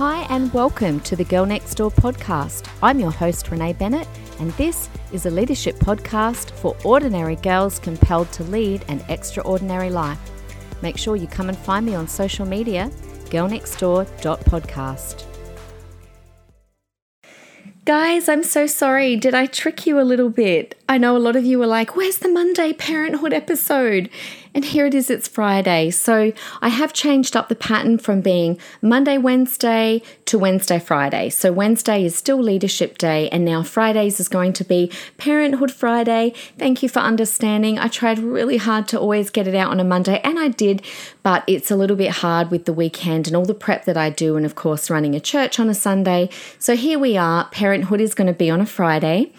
Hi, and welcome to the Girl Next Door podcast. I'm your host, Renee Bennett, and this is a leadership podcast for ordinary girls compelled to lead an extraordinary life. Make sure you come and find me on social media, girlnextdoor.podcast. Guys, I'm so sorry. Did I trick you a little bit? I know a lot of you were like, Where's the Monday parenthood episode? And here it is, it's Friday. So I have changed up the pattern from being Monday, Wednesday to Wednesday, Friday. So Wednesday is still Leadership Day, and now Fridays is going to be Parenthood Friday. Thank you for understanding. I tried really hard to always get it out on a Monday, and I did, but it's a little bit hard with the weekend and all the prep that I do, and of course, running a church on a Sunday. So here we are. Parenthood is going to be on a Friday.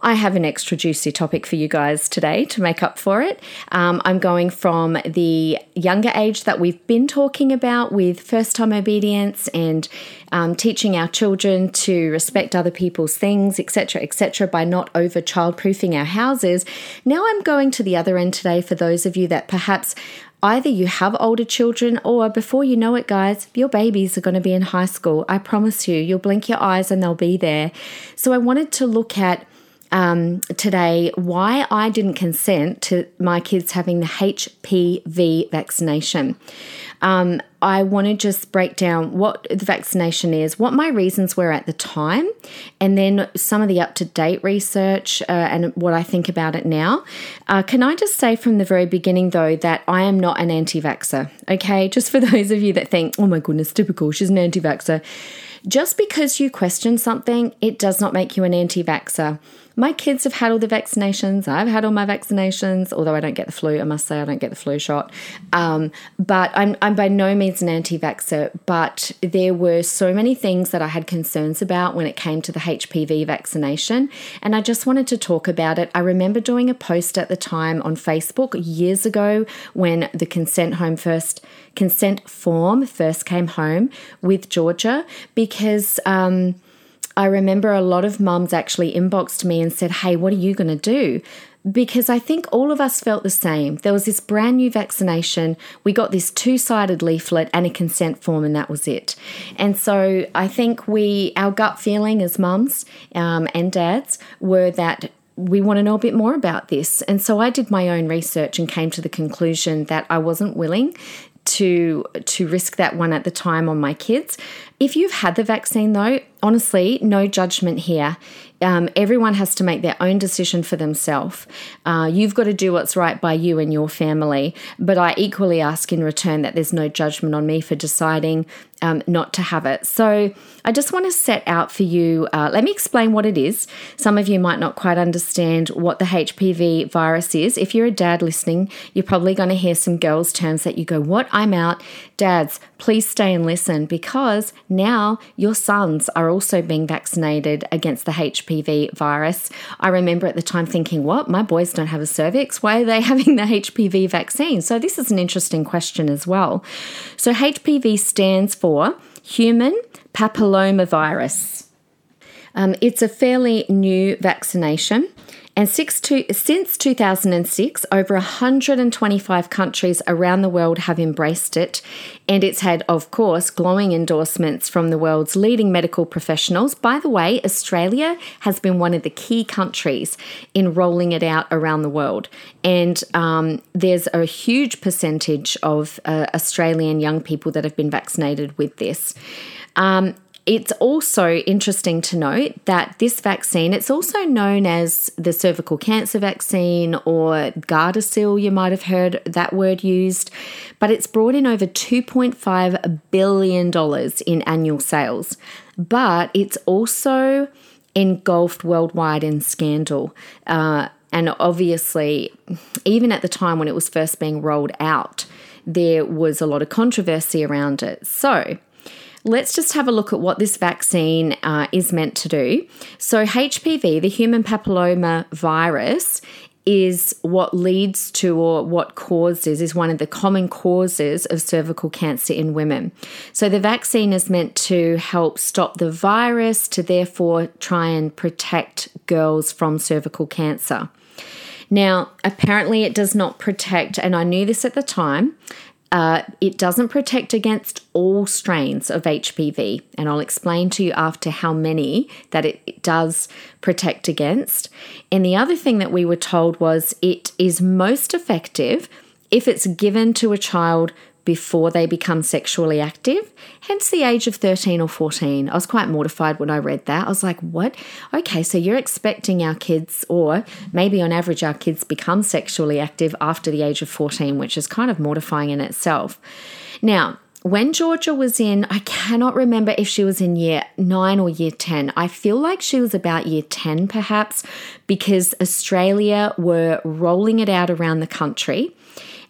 I have an extra juicy topic for you guys today to make up for it. Um, I'm going from the younger age that we've been talking about with first time obedience and um, teaching our children to respect other people's things, etc., etc., by not over childproofing our houses. Now I'm going to the other end today for those of you that perhaps Either you have older children, or before you know it, guys, your babies are going to be in high school. I promise you, you'll blink your eyes and they'll be there. So, I wanted to look at um, today why I didn't consent to my kids having the HPV vaccination. Um, I want to just break down what the vaccination is, what my reasons were at the time, and then some of the up to date research uh, and what I think about it now. Uh, can I just say from the very beginning, though, that I am not an anti vaxxer, okay? Just for those of you that think, oh my goodness, typical, she's an anti vaxxer. Just because you question something, it does not make you an anti vaxxer. My kids have had all the vaccinations. I've had all my vaccinations, although I don't get the flu. I must say, I don't get the flu shot. Um, but I'm, I'm by no means an anti vaxxer. But there were so many things that I had concerns about when it came to the HPV vaccination. And I just wanted to talk about it. I remember doing a post at the time on Facebook years ago when the consent home first consent form first came home with Georgia because um, I remember a lot of mums actually inboxed me and said, Hey, what are you going to do? Because I think all of us felt the same. There was this brand new vaccination. We got this two sided leaflet and a consent form, and that was it. And so I think we, our gut feeling as mums um, and dads were that we want to know a bit more about this. And so I did my own research and came to the conclusion that I wasn't willing to to risk that one at the time on my kids. If you've had the vaccine though, honestly, no judgment here. Um, everyone has to make their own decision for themselves. Uh, you've got to do what's right by you and your family. But I equally ask in return that there's no judgment on me for deciding um, not to have it. So I just want to set out for you. Uh, let me explain what it is. Some of you might not quite understand what the HPV virus is. If you're a dad listening, you're probably going to hear some girls' terms that you go, What? I'm out. Dads, please stay and listen because now your sons are also being vaccinated against the HPV virus. I remember at the time thinking, What? My boys don't have a cervix. Why are they having the HPV vaccine? So this is an interesting question as well. So HPV stands for human papillomavirus. Um, it's a fairly new vaccination. And to, since 2006, over 125 countries around the world have embraced it. And it's had, of course, glowing endorsements from the world's leading medical professionals. By the way, Australia has been one of the key countries in rolling it out around the world. And um, there's a huge percentage of uh, Australian young people that have been vaccinated with this. Um, it's also interesting to note that this vaccine, it's also known as the cervical cancer vaccine or Gardasil, you might have heard that word used, but it's brought in over $2.5 billion in annual sales. But it's also engulfed worldwide in scandal. Uh, and obviously, even at the time when it was first being rolled out, there was a lot of controversy around it. So, let's just have a look at what this vaccine uh, is meant to do. So, HPV, the human papilloma virus, is what leads to or what causes is one of the common causes of cervical cancer in women. So the vaccine is meant to help stop the virus to therefore try and protect girls from cervical cancer. Now, apparently it does not protect and I knew this at the time uh, it doesn't protect against all strains of HPV. And I'll explain to you after how many that it does protect against. And the other thing that we were told was it is most effective if it's given to a child before they become sexually active, hence the age of 13 or 14. I was quite mortified when I read that. I was like, what? Okay, so you're expecting our kids, or maybe on average, our kids become sexually active after the age of 14, which is kind of mortifying in itself. Now, when Georgia was in, I cannot remember if she was in year nine or year 10. I feel like she was about year 10, perhaps, because Australia were rolling it out around the country.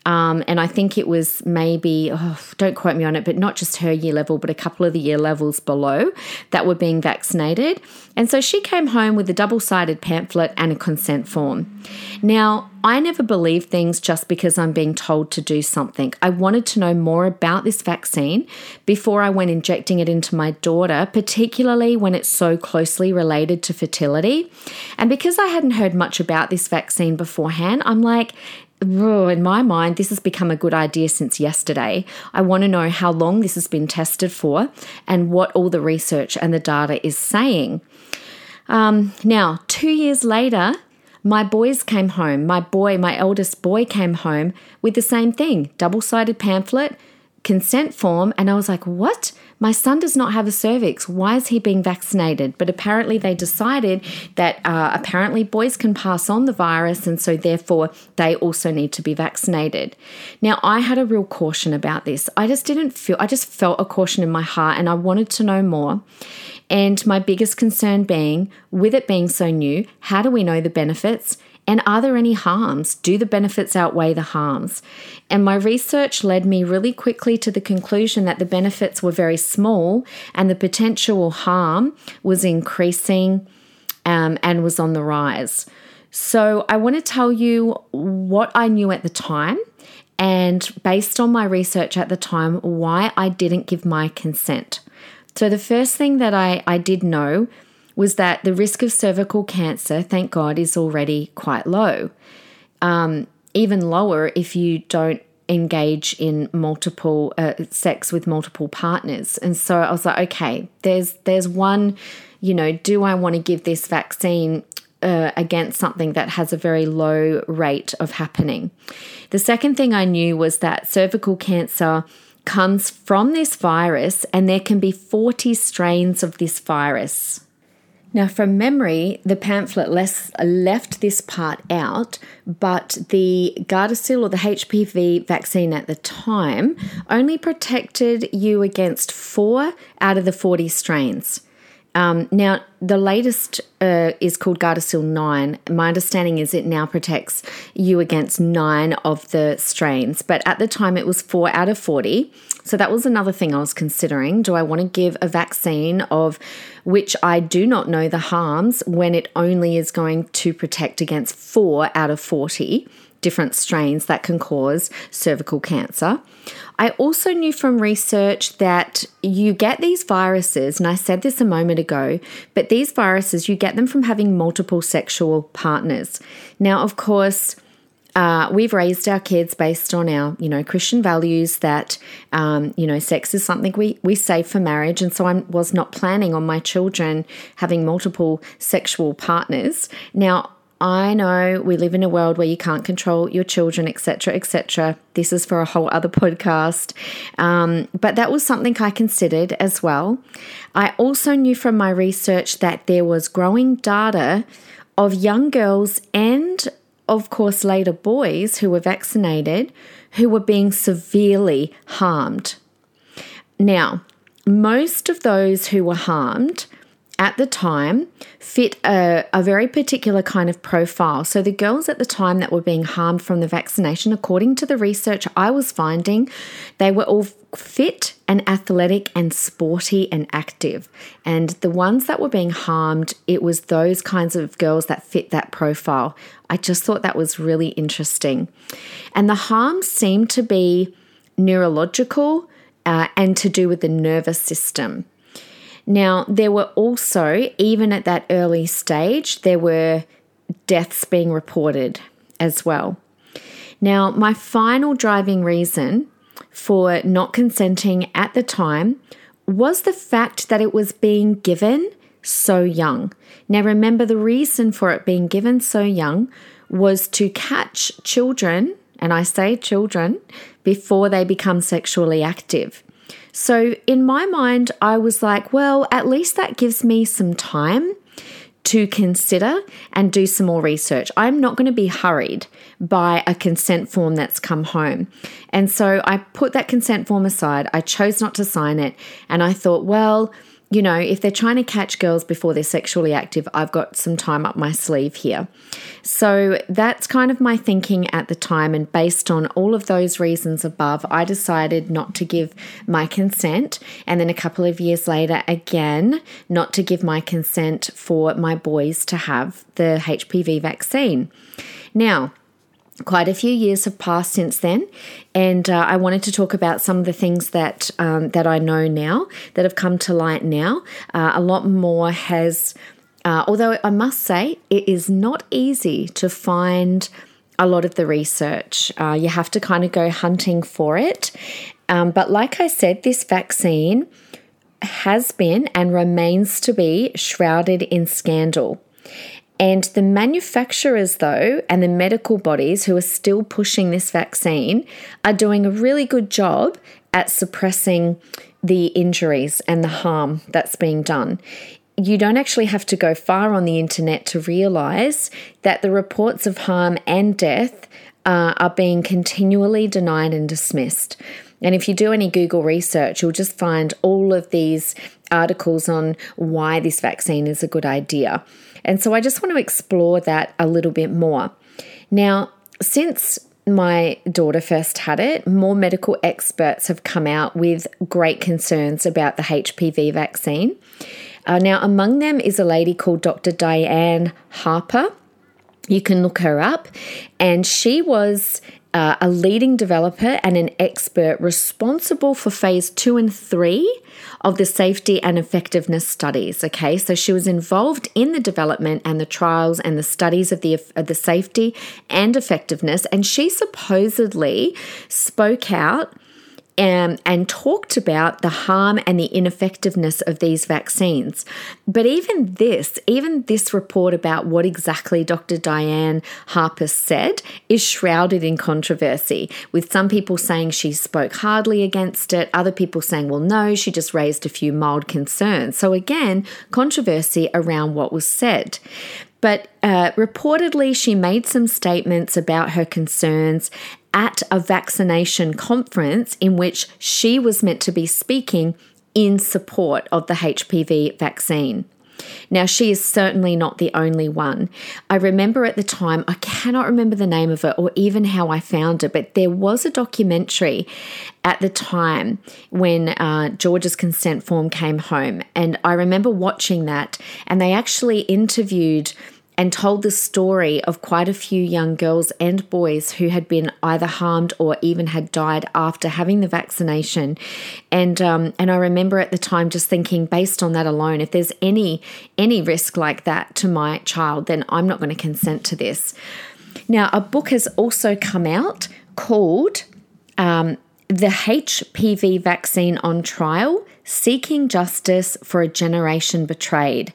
Um, and I think it was maybe, oh, don't quote me on it, but not just her year level, but a couple of the year levels below that were being vaccinated. And so she came home with a double sided pamphlet and a consent form. Now, I never believe things just because I'm being told to do something. I wanted to know more about this vaccine before I went injecting it into my daughter, particularly when it's so closely related to fertility. And because I hadn't heard much about this vaccine beforehand, I'm like, in my mind, this has become a good idea since yesterday. I want to know how long this has been tested for and what all the research and the data is saying. Um, now, two years later, my boys came home. My boy, my eldest boy, came home with the same thing double sided pamphlet, consent form. And I was like, what? My son does not have a cervix. Why is he being vaccinated? But apparently, they decided that uh, apparently boys can pass on the virus, and so therefore they also need to be vaccinated. Now, I had a real caution about this. I just didn't feel, I just felt a caution in my heart, and I wanted to know more. And my biggest concern being, with it being so new, how do we know the benefits? And are there any harms? Do the benefits outweigh the harms? And my research led me really quickly to the conclusion that the benefits were very small and the potential harm was increasing um, and was on the rise. So I want to tell you what I knew at the time and based on my research at the time, why I didn't give my consent. So the first thing that I, I did know was that the risk of cervical cancer, thank God, is already quite low. Um, even lower if you don't engage in multiple uh, sex with multiple partners. And so I was like, okay, there's there's one, you know, do I want to give this vaccine uh, against something that has a very low rate of happening? The second thing I knew was that cervical cancer comes from this virus, and there can be 40 strains of this virus. Now, from memory, the pamphlet left this part out, but the Gardasil or the HPV vaccine at the time only protected you against four out of the 40 strains. Um, now, the latest uh, is called Gardasil 9. My understanding is it now protects you against nine of the strains, but at the time it was four out of 40. So that was another thing I was considering. Do I want to give a vaccine of which I do not know the harms when it only is going to protect against four out of 40? Different strains that can cause cervical cancer. I also knew from research that you get these viruses, and I said this a moment ago, but these viruses, you get them from having multiple sexual partners. Now, of course, uh, we've raised our kids based on our, you know, Christian values that, um, you know, sex is something we, we save for marriage. And so I was not planning on my children having multiple sexual partners. Now, I know we live in a world where you can't control your children, etc., etc. This is for a whole other podcast. Um, but that was something I considered as well. I also knew from my research that there was growing data of young girls and, of course, later boys who were vaccinated who were being severely harmed. Now, most of those who were harmed at the time fit a, a, very particular kind of profile. So, the girls at the time that were being harmed from the vaccination, according to the research I was finding, they were all fit and athletic and sporty and active. And the ones that were being harmed, it was those kinds of girls that fit that profile. I just thought that was really interesting. And the harms seemed to be neurological uh, and to do with the nervous system. Now, there were also, even at that early stage, there were deaths being reported as well. Now, my final driving reason for not consenting at the time was the fact that it was being given so young. Now, remember, the reason for it being given so young was to catch children, and I say children, before they become sexually active. So, in my mind, I was like, well, at least that gives me some time to consider and do some more research. I'm not going to be hurried by a consent form that's come home. And so I put that consent form aside. I chose not to sign it. And I thought, well, you know, if they're trying to catch girls before they're sexually active, I've got some time up my sleeve here. So that's kind of my thinking at the time. And based on all of those reasons above, I decided not to give my consent. And then a couple of years later, again, not to give my consent for my boys to have the HPV vaccine. Now, Quite a few years have passed since then, and uh, I wanted to talk about some of the things that um, that I know now that have come to light now. Uh, a lot more has, uh, although I must say it is not easy to find a lot of the research. Uh, you have to kind of go hunting for it. Um, but like I said, this vaccine has been and remains to be shrouded in scandal. And the manufacturers, though, and the medical bodies who are still pushing this vaccine are doing a really good job at suppressing the injuries and the harm that's being done. You don't actually have to go far on the internet to realize that the reports of harm and death uh, are being continually denied and dismissed. And if you do any Google research, you'll just find all of these articles on why this vaccine is a good idea. And so I just want to explore that a little bit more. Now, since my daughter first had it, more medical experts have come out with great concerns about the HPV vaccine. Uh, now, among them is a lady called Dr. Diane Harper. You can look her up, and she was uh, a leading developer and an expert responsible for phase two and three of the safety and effectiveness studies. Okay, so she was involved in the development and the trials and the studies of the of the safety and effectiveness, and she supposedly spoke out um, and talked about the harm and the ineffectiveness of these vaccines. But even this, even this report about what exactly Dr. Diane Harper said is shrouded in controversy, with some people saying she spoke hardly against it, other people saying, well, no, she just raised a few mild concerns. So again, controversy around what was said. But uh, reportedly, she made some statements about her concerns at a vaccination conference in which she was meant to be speaking in support of the HPV vaccine. Now, she is certainly not the only one. I remember at the time, I cannot remember the name of it or even how I found it, but there was a documentary at the time when uh, Georgia's consent form came home. And I remember watching that, and they actually interviewed and told the story of quite a few young girls and boys who had been either harmed or even had died after having the vaccination. And um, and I remember at the time just thinking, based on that alone, if there's any any risk like that to my child, then I'm not going to consent to this. Now, a book has also come out called um, "The HPV Vaccine on Trial: Seeking Justice for a Generation Betrayed."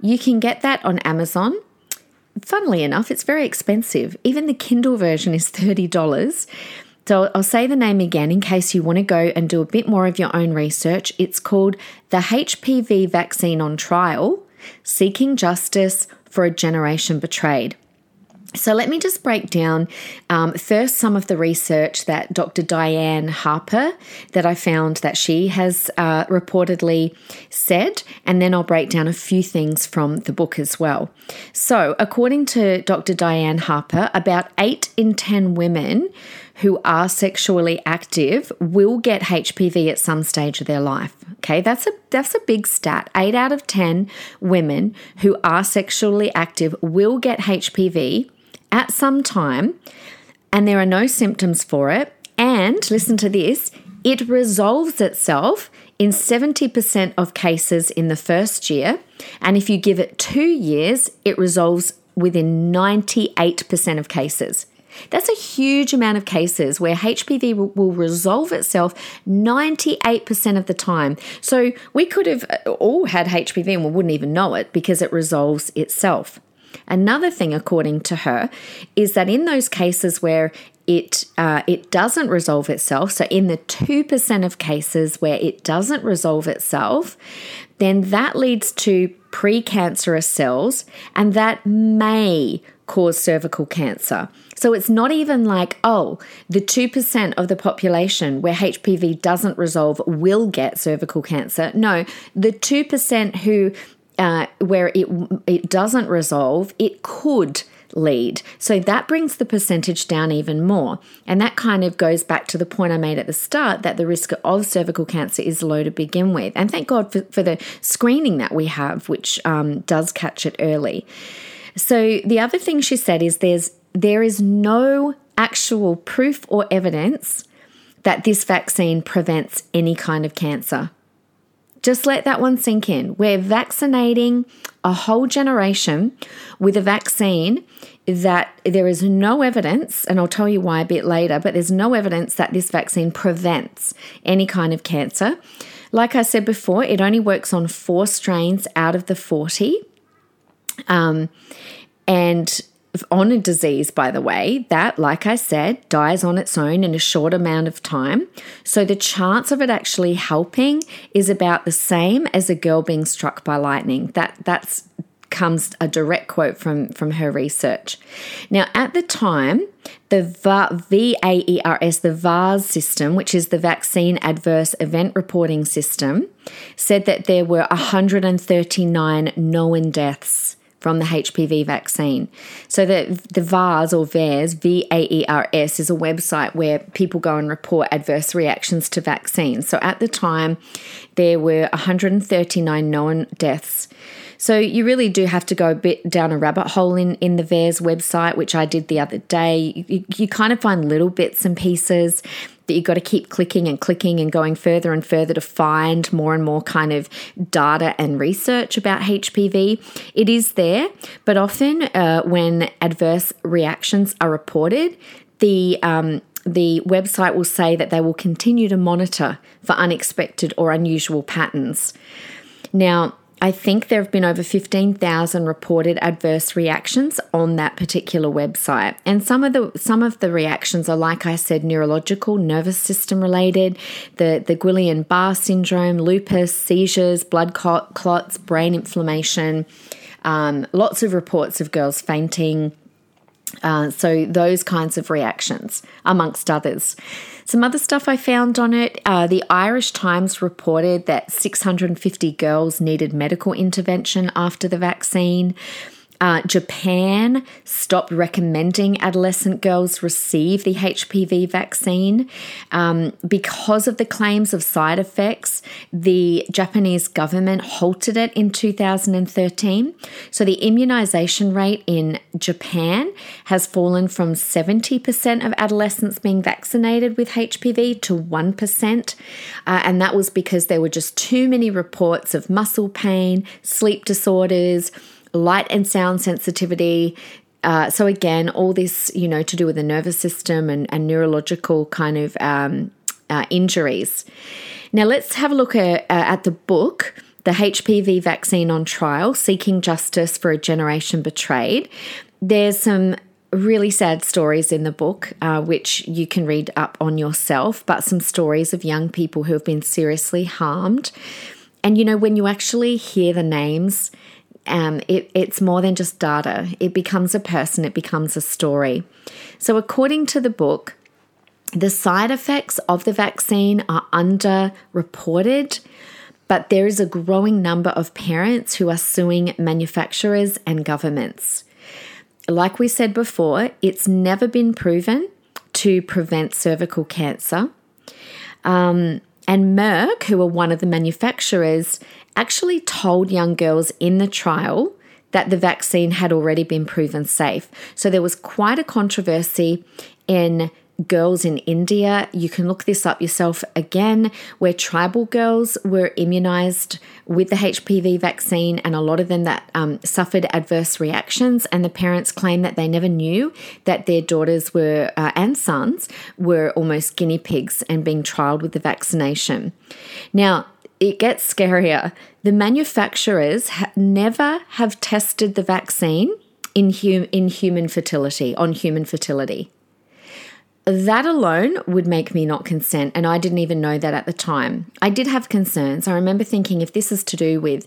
You can get that on Amazon funnily enough, it's very expensive. Even the Kindle version is $30. So I'll say the name again in case you want to go and do a bit more of your own research. It's called The HPV Vaccine on Trial Seeking Justice for a Generation Betrayed. So, let me just break down um, first some of the research that Dr. Diane Harper that I found that she has uh, reportedly said, and then I'll break down a few things from the book as well. So, according to Dr. Diane Harper, about 8 in 10 women who are sexually active will get HPV at some stage of their life. Okay, that's a that's a big stat. 8 out of 10 women who are sexually active will get HPV at some time and there are no symptoms for it. And listen to this it resolves itself in 70% of cases in the first year. And if you give it two years, it resolves within 98% of cases. That's a huge amount of cases where HPV will, resolve itself 98% of the time. So we could have uh, all had HPV and we wouldn't even know it because it resolves itself. Another thing, according to her, is that in those cases where it uh, it doesn't resolve itself. So in the two percent of cases where it doesn't resolve itself, then that leads to precancerous cells, and that may cause cervical cancer. So it's not even like, oh, the 2% of the population where HPV doesn't resolve will get cervical cancer. No, the 2% who uh, where it it doesn't resolve, it could lead. So that brings the percentage down even more. And that kind of goes back to the point I made at the start that the risk of cervical cancer is low to begin with. And thank God for, for the screening that we have, which um, does catch it early. So the other thing she said is there's there is no actual proof or evidence that this vaccine prevents any kind of cancer. Just let that one sink in. We're vaccinating a whole generation with a vaccine that there is no evidence, and I'll tell you why a bit later, but there's no evidence that this vaccine prevents any kind of cancer. Like I said before, it only works on four strains out of the 40. Um, and on a disease, by the way, that, like I said, dies on its own in a short amount of time. So the chance of it actually helping is about the same as a girl being struck by lightning. That that's comes a direct quote from from her research. Now, at the time, the VAERS, the VARS system, which is the Vaccine Adverse Event Reporting System, said that there were 139 known deaths from the HPV vaccine. So the the VARS or VAERS, V A E R S, is a website where people go and report adverse reactions to vaccines. So at the time, there were 139 known deaths. So you really do have to go a bit down a rabbit hole in, in the VAERS website, which I did the other day. You, you kind of find little bits and pieces that you've got to keep clicking and clicking and going further and further to find more and more kind of data and research about HPV. It is there, but often uh, when adverse reactions are reported, the um, the website will say that they will continue to monitor for unexpected or unusual patterns. Now, I think there have been over 15,000 reported adverse reactions on that particular website. And some of the some of the reactions are like I said neurological, nervous system related, the the Guillain-Barré syndrome, lupus, seizures, blood clots, brain inflammation, um, lots of reports of girls fainting, uh, so, those kinds of reactions, amongst others. Some other stuff I found on it uh, the Irish Times reported that 650 girls needed medical intervention after the vaccine. Uh, Japan stopped recommending adolescent girls receive the HPV vaccine um, because of the claims of side effects. The Japanese government halted it in 2013. So the immunization rate in Japan has fallen from 70% of adolescents being vaccinated with HPV to 1%. Uh, and that was because there were just too many reports of muscle pain, sleep disorders light and sound sensitivity. Uh, so again, all this, you know, to do with the nervous system and, and neurological kind of um, uh, injuries. Now let's have a look at, uh, at the book, The HPV Vaccine on Trial, Seeking Justice for a Generation Betrayed. There's some really sad stories in the book, uh, which you can read up on yourself, but some stories of young people who have been seriously harmed. And you know, when you actually hear the names, um, it, it's more than just data. It becomes a person, it becomes a story. So, according to the book, the side effects of the vaccine are underreported, but there is a growing number of parents who are suing manufacturers and governments. Like we said before, it's never been proven to prevent cervical cancer. Um, and Merck, who are one of the manufacturers, actually told young girls in the trial that the vaccine had already been proven safe. So there was quite a controversy in girls in India. You can look this up yourself again, where tribal girls were immunized with the HPV vaccine, and a lot of them that um, suffered adverse reactions. And the parents claim that they never knew that their daughters were uh, and sons were almost guinea pigs and being trialed with the vaccination. Now, it gets scarier. The manufacturers ha- never have tested the vaccine in, hum- in human fertility, on human fertility. That alone would make me not consent, and I didn't even know that at the time. I did have concerns. I remember thinking if this is to do with,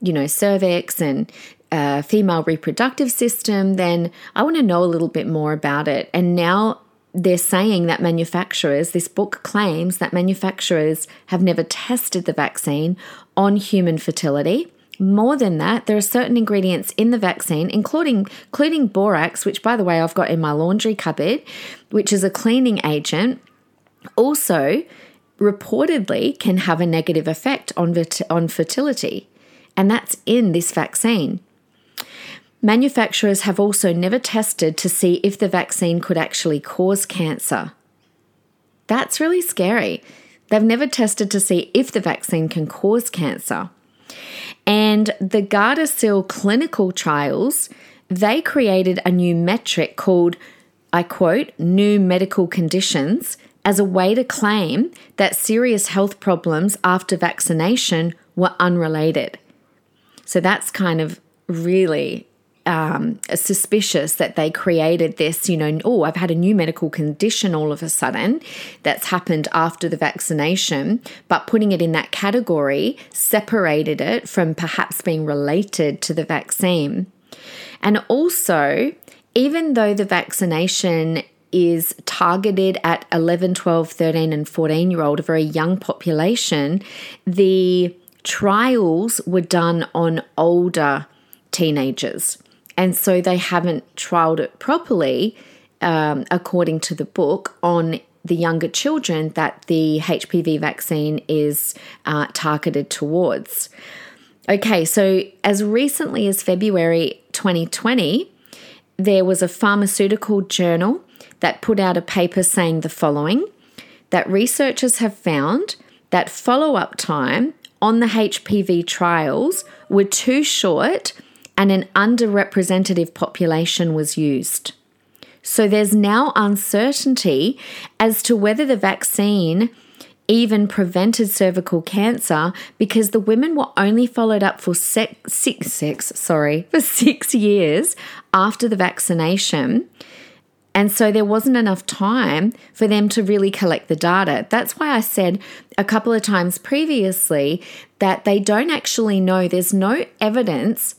you know, cervix and uh, female reproductive system, then I want to know a little bit more about it. And now they're saying that manufacturers, this book claims that manufacturers have never tested the vaccine on human fertility. More than that, there are certain ingredients in the vaccine, including including borax, which by the way I've got in my laundry cupboard, which is a cleaning agent. Also, reportedly can have a negative effect on on fertility, and that's in this vaccine. Manufacturers have also never tested to see if the vaccine could actually cause cancer. That's really scary. They've never tested to see if the vaccine can cause cancer. And the Gardasil clinical trials, they created a new metric called, I quote, new medical conditions as a way to claim that serious health problems after vaccination were unrelated. So that's kind of really um, suspicious that they created this, you know, oh, I've had a new medical condition all of a sudden that's happened after the vaccination, but putting it in that category separated it from perhaps being related to the vaccine. And also, even though the vaccination is targeted at 11, 12, 13, and 14 year old, a very young population, the trials were done on older teenagers. And so they haven't trialed it properly, um, according to the book, on the younger children that the HPV vaccine is uh, targeted towards. Okay, so as recently as February 2020, there was a pharmaceutical journal that put out a paper saying the following that researchers have found that follow up time on the HPV trials were too short and an underrepresentative population was used. So there's now uncertainty as to whether the vaccine even prevented cervical cancer because the women were only followed up for six, six, six sorry, for six years after the vaccination. And so there wasn't enough time for them to really collect the data. That's why I said a couple of times previously that they don't actually know, there's no evidence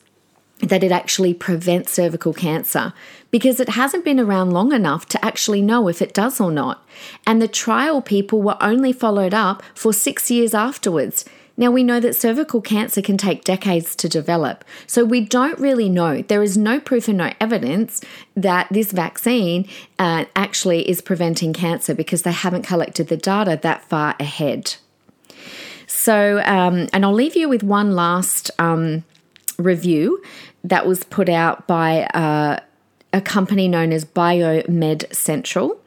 that it actually prevents cervical cancer because it hasn't been around long enough to actually know if it does or not. And the trial people were only followed up for six years afterwards. Now, we know that cervical cancer can take decades to develop. So, we don't really know. There is no proof and no evidence that this vaccine uh, actually is preventing cancer because they haven't collected the data that far ahead. So, um, and I'll leave you with one last um, review that was put out by uh, a company known as Biomed Central.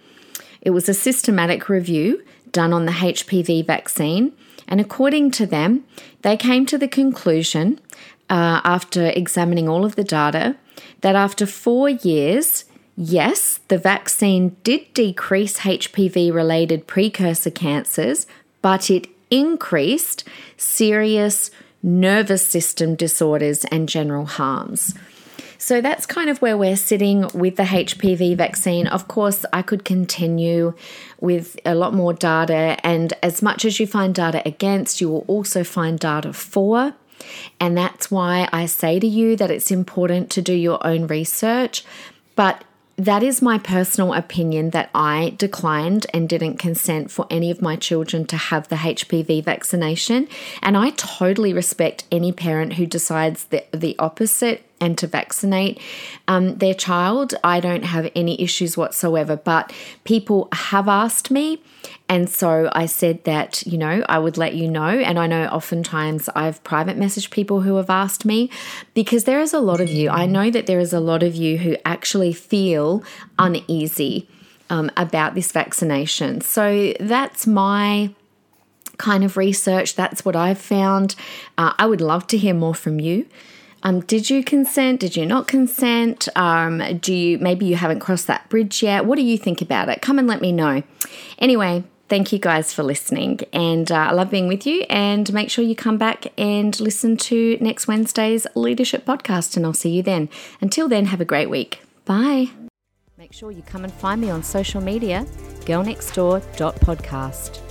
It was a systematic review done on the HPV vaccine, and according to them, they came to the conclusion uh, after examining all of the data that after four years, yes, the vaccine did decrease HPV related precursor cancers, but it increased serious nervous system disorders, and general harms. So that's kind of where we're sitting with the HPV vaccine. Of course, I could continue with a lot more data, and as much as you find data against, you will also find data for. And that's why I say to you that it's important to do your own research. But that is my personal opinion that I declined and didn't consent for any of my children to have the HPV vaccination. And I totally respect any parent who decides the, the opposite and to vaccinate um, their child. I don't have any issues whatsoever, but people have asked me. And so I said that, you know, I would let you know. And I know oftentimes I've private messaged people who have asked me because there is a lot of you. I know that there is a lot of you who actually feel uneasy um, about this vaccination. So that's my kind of research. That's what I've found. Uh, I would love to hear more from you. Um, did you consent? Did you not consent? Um, do you maybe you haven't crossed that bridge yet? What do you think about it? Come and let me know. Anyway, thank you guys for listening, and uh, I love being with you. And make sure you come back and listen to next Wednesday's leadership podcast, and I'll see you then. Until then, have a great week. Bye. Make sure you come and find me on social media, girlnextdoor.podcast.